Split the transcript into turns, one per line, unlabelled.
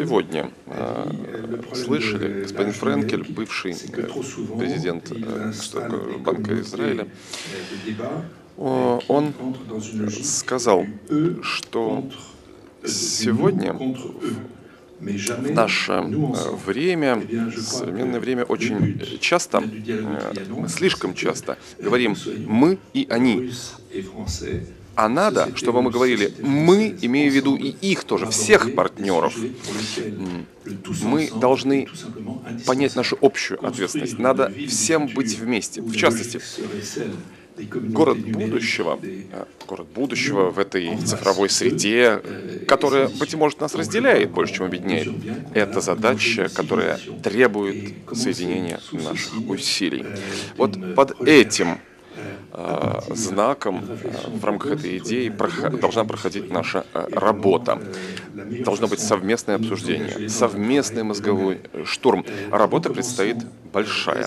сегодня э, слышали, господин Френкель, бывший э, президент э, Банка Израиля, он сказал, что сегодня в наше время, современное время, очень часто, мы слишком часто. говорим «мы» и «они». А надо, чтобы мы говорили «мы», имея в виду и их тоже, всех партнеров. Мы должны понять нашу общую ответственность. Надо всем быть вместе. В частности, город будущего, э, город будущего в этой цифровой среде, которая, быть может, нас разделяет больше, чем объединяет. Это задача, которая требует соединения наших усилий. Вот под этим знаком э, в рамках этой идеи должна проходить наша работа. Должно быть совместное обсуждение, совместный мозговой штурм. Работа предстоит большая.